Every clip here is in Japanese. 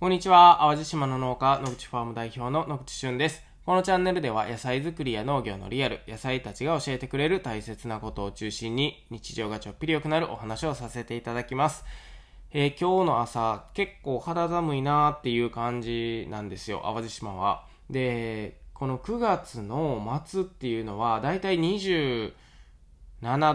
こんにちは。淡路島の農家、野口ファーム代表の野口俊です。このチャンネルでは野菜作りや農業のリアル、野菜たちが教えてくれる大切なことを中心に日常がちょっぴり良くなるお話をさせていただきます。えー、今日の朝、結構肌寒いなーっていう感じなんですよ、淡路島は。で、この9月の末っていうのは、だいたい27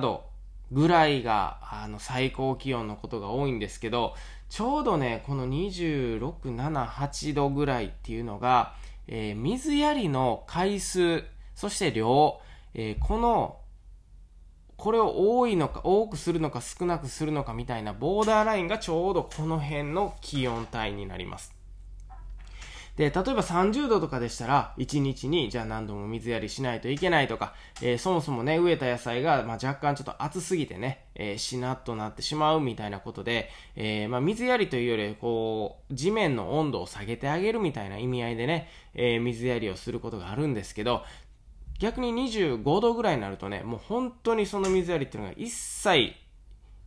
度ぐらいが、あの、最高気温のことが多いんですけど、ちょうどね、この26、7、8度ぐらいっていうのが、えー、水やりの回数、そして量、えー、この、これを多いのか、多くするのか少なくするのかみたいなボーダーラインがちょうどこの辺の気温帯になります。で、例えば30度とかでしたら、1日にじゃあ何度も水やりしないといけないとか、えー、そもそもね、植えた野菜が、まあ、若干ちょっと暑すぎてね、えー、しなっとなってしまうみたいなことで、えー、まあ、水やりというより、こう、地面の温度を下げてあげるみたいな意味合いでね、え水やりをすることがあるんですけど、逆に25度ぐらいになるとね、もう本当にその水やりっていうのが一切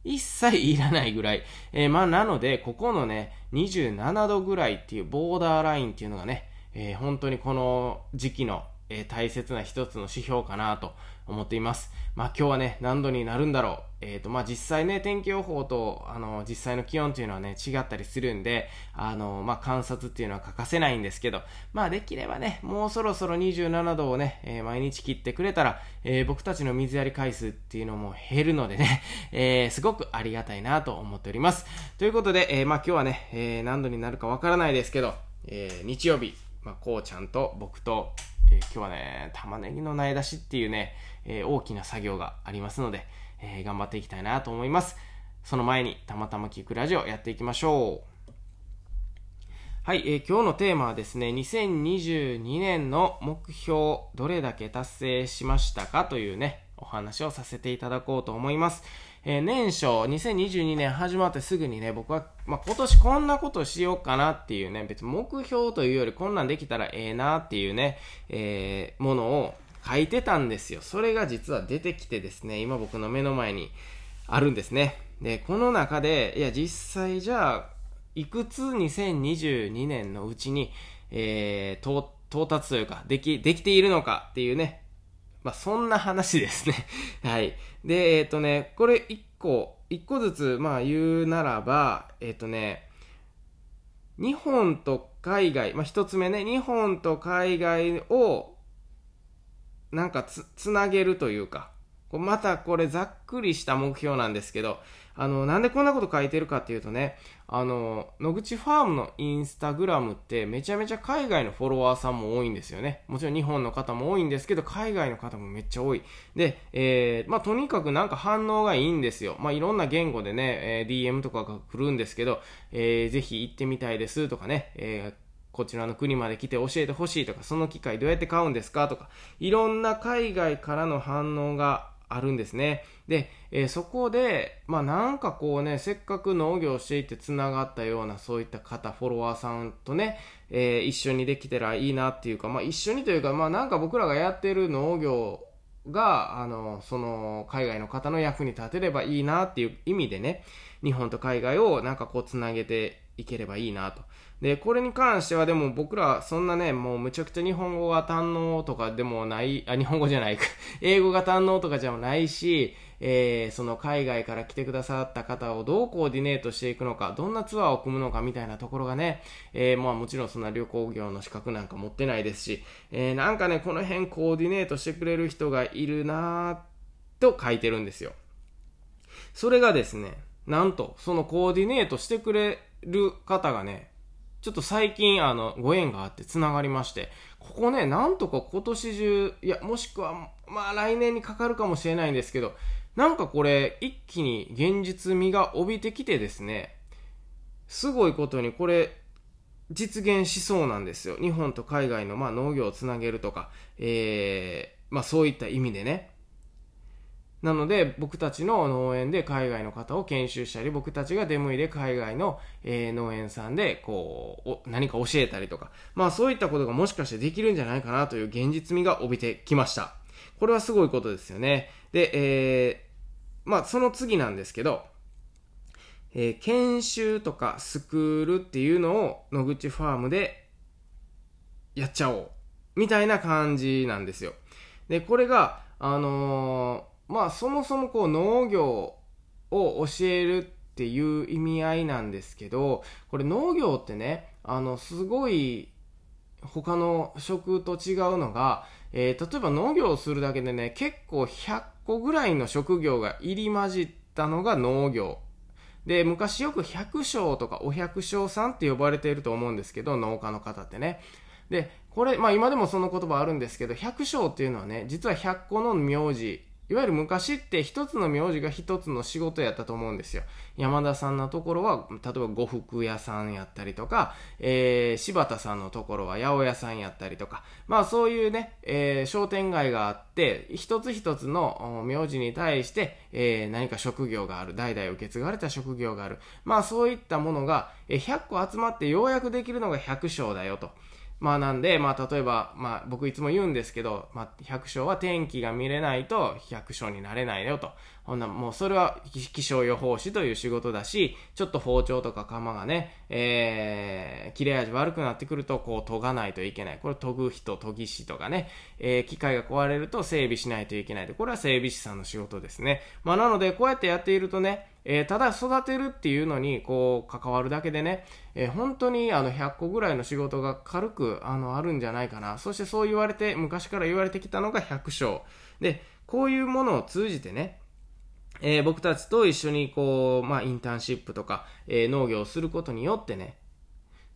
一切いらないぐらい。えー、まあ、なので、ここのね、27度ぐらいっていうボーダーラインっていうのがね、えー、本当にこの時期のえー、大切な一つの指標かなと思っています。まあ今日はね、何度になるんだろう。え、ー、とまあ実際ね、天気予報と、あの、実際の気温っていうのはね、違ったりするんで、あの、まあ観察っていうのは欠かせないんですけど、まあできればね、もうそろそろ27度をね、えー、毎日切ってくれたら、え僕たちの水やり回数っていうのも減るのでね、えすごくありがたいなと思っております。ということで、えまあ今日はね、え何度になるかわからないですけど、え日曜日、まあこうちゃんと僕と、え、今日はね、玉ねぎの苗出しっていうね、え、大きな作業がありますので、えー、頑張っていきたいなと思います。その前に、たまたま聞くラジオやっていきましょう。はい、えー、今日のテーマはですね、2022年の目標、どれだけ達成しましたかというね、お話をさせていただこうと思います。えー、年初、2022年始まってすぐにね、僕は、まあ、今年こんなことしようかなっていうね、別に目標というよりこんなんできたらええなっていうね、えー、ものを書いてたんですよ。それが実は出てきてですね、今僕の目の前にあるんですね。で、この中で、いや、実際じゃあ、いくつ2022年のうちに、えー、到達というか、でき、できているのかっていうね、まあ、そんな話ですね。はい。で、えっ、ー、とね、これ一個、一個ずつ、まあ言うならば、えっ、ー、とね、日本と海外、まあ一つ目ね、日本と海外を、なんかつ、つなげるというか、またこれざっくりした目標なんですけど、あの、なんでこんなこと書いてるかっていうとね、あの、野口ファームのインスタグラムってめちゃめちゃ海外のフォロワーさんも多いんですよね。もちろん日本の方も多いんですけど、海外の方もめっちゃ多い。で、えー、まあ、とにかくなんか反応がいいんですよ。まあ、いろんな言語でね、えー、DM とかが来るんですけど、えー、ぜひ行ってみたいですとかね、えーこちらの国まで来て教えてほしいとか、その機械どうやって買うんですかとか、いろんな海外からの反応があるんですね。で、えー、そこで、まあなんかこうね、せっかく農業していて繋がったようなそういった方、フォロワーさんとね、えー、一緒にできたらいいなっていうか、まあ一緒にというか、まあなんか僕らがやってる農業が、あの、その海外の方の役に立てればいいなっていう意味でね、日本と海外をなんかこう繋げていければいいなと。で、これに関してはでも僕らそんなね、もうむちゃくちゃ日本語が堪能とかでもない、あ、日本語じゃないか、英語が堪能とかじゃないし、えー、その海外から来てくださった方をどうコーディネートしていくのか、どんなツアーを組むのかみたいなところがね、えー、まあもちろんそんな旅行業の資格なんか持ってないですし、えー、なんかね、この辺コーディネートしてくれる人がいるなぁと書いてるんですよ。それがですね、なんと、そのコーディネートしてくれる方がね、ちょっと最近、あの、ご縁があって繋がりまして、ここね、なんとか今年中、いや、もしくは、まあ来年にかかるかもしれないんですけど、なんかこれ、一気に現実味が帯びてきてですね、すごいことにこれ、実現しそうなんですよ。日本と海外の、まあ、農業をつなげるとか、えー、まあそういった意味でね。なので、僕たちの農園で海外の方を研修したり、僕たちが出向いで海外の、え、農園さんで、こう、何か教えたりとか、まあそういったことがもしかしてできるんじゃないかなという現実味が帯びてきました。これはすごいことですよね。で、えー、まあその次なんですけど、えー、研修とかスクールっていうのを野口ファームでやっちゃおう。みたいな感じなんですよ。で、これが、あのー、まあ、そもそもこう農業を教えるっていう意味合いなんですけど、これ農業ってね、あの、すごい他の職と違うのが、えー、例えば農業をするだけでね、結構100個ぐらいの職業が入り混じったのが農業。で、昔よく百姓とかお百姓さんって呼ばれていると思うんですけど、農家の方ってね。で、これ、まあ今でもその言葉あるんですけど、百姓っていうのはね、実は100個の名字いわゆる昔って一つの名字が一つの仕事やったと思うんですよ。山田さんのところは、例えば呉服屋さんやったりとか、えー、柴田さんのところは八百屋さんやったりとか、まあそういうね、えー、商店街があって、一つ一つの名字に対して、えー、何か職業がある、代々受け継がれた職業がある。まあそういったものが、100個集まってようやくできるのが百姓だよと。まあなんで、まあ例えば、まあ僕いつも言うんですけど、まあ百姓は天気が見れないと百姓になれないよと。ほんなもうそれは気象予報士という仕事だし、ちょっと包丁とか釜がね、えー、切れ味悪くなってくるとこう研がないといけない。これ研ぐ人、研ぎ師とかね、えー、機械が壊れると整備しないといけない。これは整備士さんの仕事ですね。まあなのでこうやってやっているとね、えー、ただ育てるっていうのにこう関わるだけでね、えー、本当にあの100個ぐらいの仕事が軽くあのあるんじゃないかな。そしてそう言われて、昔から言われてきたのが百姓。で、こういうものを通じてね、えー、僕たちと一緒にこう、まあ、インターンシップとか、えー、農業をすることによってね、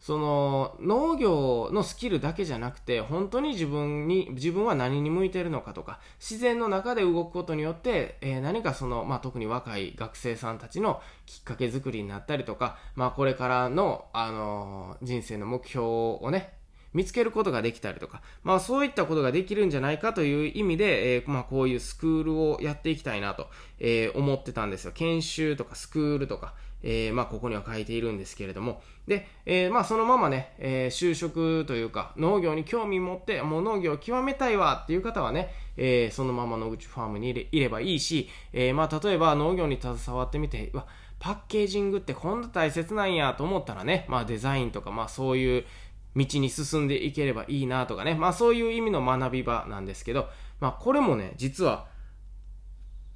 その農業のスキルだけじゃなくて本当に自分に自分は何に向いてるのかとか自然の中で動くことによって、えー、何かその、まあ、特に若い学生さんたちのきっかけ作りになったりとか、まあ、これからの、あのー、人生の目標をね見つけることができたりとか、まあそういったことができるんじゃないかという意味で、えー、まあこういうスクールをやっていきたいなと、えー、思ってたんですよ。研修とかスクールとか、えー、まあここには書いているんですけれども、で、えー、まあそのままね、えー、就職というか農業に興味持って、もう農業を極めたいわっていう方はね、えー、そのまま野口ファームにいれればいいし、えー、まあ例えば農業に携わってみて、わ、パッケージングってこんな大切なんやと思ったらね、まあデザインとか、まあそういう、道に進んでいければいいなとかね、まあそういう意味の学び場なんですけど、まあこれもね、実は、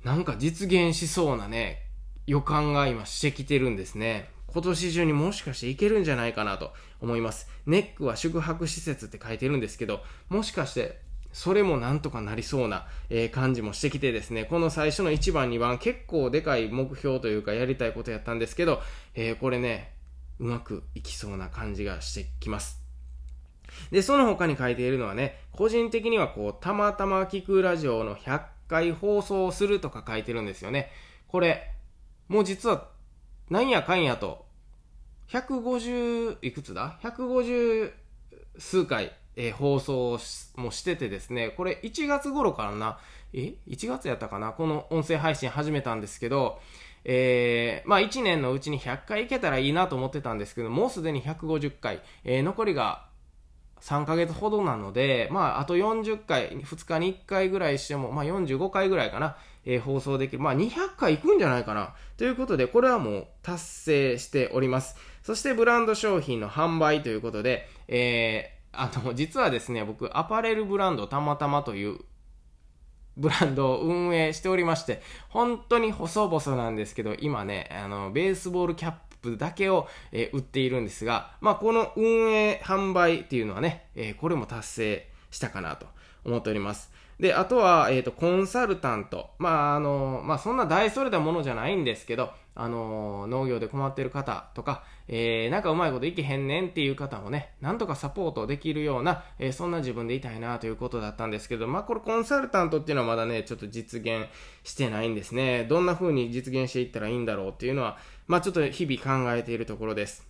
なんか実現しそうなね、予感が今してきてるんですね。今年中にもしかしていけるんじゃないかなと思います。ネックは宿泊施設って書いてるんですけど、もしかしてそれもなんとかなりそうな、え、感じもしてきてですね、この最初の1番、2番結構でかい目標というかやりたいことやったんですけど、えー、これね、うまくいきそうな感じがしてきます。で、その他に書いているのはね、個人的にはこう、たまたま聞くラジオの100回放送するとか書いてるんですよね。これ、もう実は、なんやかんやと、150、いくつだ ?150 数回、えー、放送もしててですね、これ1月頃からな、え ?1 月やったかな？この音声配信始めたんですけど、えー、まあ1年のうちに100回いけたらいいなと思ってたんですけど、もうすでに150回、えー、残りが3ヶ月ほどなので、まあ、あと40回、2日に1回ぐらいしても、まあ、45回ぐらいかな、えー、放送できる。まあ、200回いくんじゃないかな。ということで、これはもう達成しております。そして、ブランド商品の販売ということで、えー、あの、実はですね、僕、アパレルブランドたまたまというブランドを運営しておりまして、本当に細々なんですけど、今ね、あの、ベースボールキャップだけを、え、売っているんですが、まあ、この運営販売っていうのはね、え、これも達成したかなと思っております。で、あとは、えっ、ー、と、コンサルタント。まあ、あの、まあ、そんな大それたものじゃないんですけど、あの、農業で困ってる方とか、えー、なんかうまいこといけへんねんっていう方もね、なんとかサポートできるような、えー、そんな自分でいたいなということだったんですけど、まあ、これコンサルタントっていうのはまだね、ちょっと実現してないんですね。どんな風に実現していったらいいんだろうっていうのは、まあ、ちょっと日々考えているところです。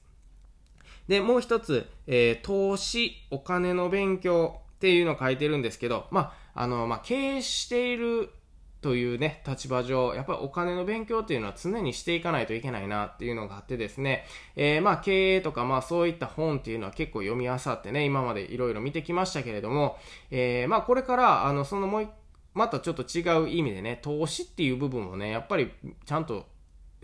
で、もう一つ、えー、投資、お金の勉強っていうのを書いてるんですけど、まあ、あの、まあ、経営しているというね、立場上、やっぱりお金の勉強っていうのは常にしていかないといけないなっていうのがあってですね、えー、まあ経営とかまあそういった本っていうのは結構読み漁ってね、今までいろいろ見てきましたけれども、えー、まあこれから、あの、そのもうまたちょっと違う意味でね、投資っていう部分をね、やっぱりちゃんと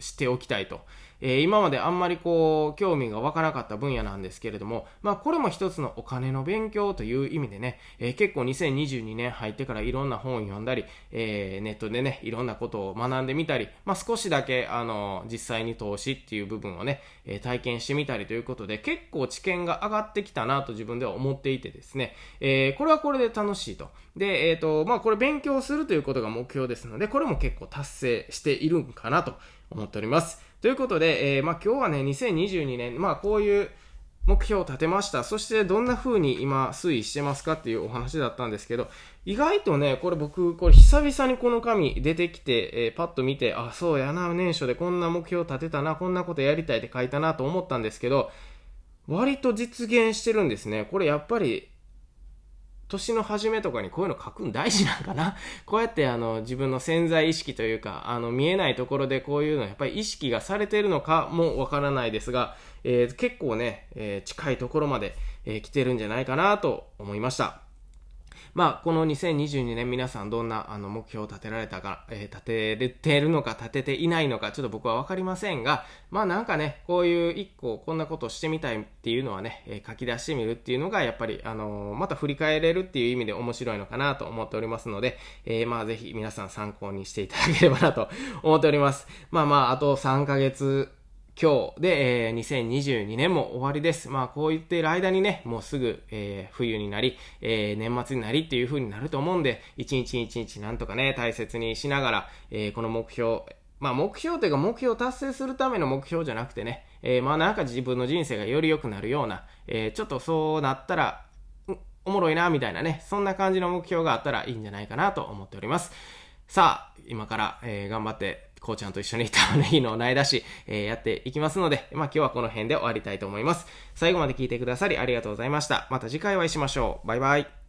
しておきたいと。えー、今まであんまりこう、興味が湧かなかった分野なんですけれども、まあこれも一つのお金の勉強という意味でね、えー、結構2022年入ってからいろんな本を読んだり、えー、ネットでね、いろんなことを学んでみたり、まあ少しだけ、あの、実際に投資っていう部分をね、え、体験してみたりということで、結構知見が上がってきたなと自分では思っていてですね、え、これはこれで楽しいと。で、えっ、と、まあこれ勉強するということが目標ですので、これも結構達成しているんかなと思っております。ということで、えー、まあ今日はね、2022年、まあこういう目標を立てました。そしてどんな風に今推移してますかっていうお話だったんですけど、意外とね、これ僕、これ久々にこの紙出てきて、えー、パッと見て、あ、そうやな、年初でこんな目標を立てたな、こんなことやりたいって書いたなと思ったんですけど、割と実現してるんですね。これやっぱり年の初めとかにこういうの書くん大事なんかな こうやってあの自分の潜在意識というか、あの見えないところでこういうのやっぱり意識がされてるのかもわからないですが、えー、結構ね、えー、近いところまで、えー、来てるんじゃないかなと思いました。まあ、この2022年皆さんどんなあの目標を立てられたか、えー、立てれてるのか立てていないのか、ちょっと僕はわかりませんが、まあなんかね、こういう一個こんなことをしてみたいっていうのはね、えー、書き出してみるっていうのがやっぱり、あのー、また振り返れるっていう意味で面白いのかなと思っておりますので、えー、まあぜひ皆さん参考にしていただければなと思っております。まあまあ、あと3ヶ月今日で、えー、2022年も終わりです。まあ、こう言っている間にね、もうすぐ、えー、冬になり、えー、年末になりっていう風になると思うんで、一日一日なんとかね、大切にしながら、えー、この目標、まあ、目標というか目標を達成するための目標じゃなくてね、えー、まあ、なんか自分の人生がより良くなるような、えー、ちょっとそうなったら、おもろいな、みたいなね、そんな感じの目標があったらいいんじゃないかなと思っております。さあ、今から、えー、頑張ってこうちゃんと一緒に玉ねぎの苗出し、えー、やっていきますので、まあ今日はこの辺で終わりたいと思います。最後まで聞いてくださりありがとうございました。また次回お会いしましょう。バイバイ。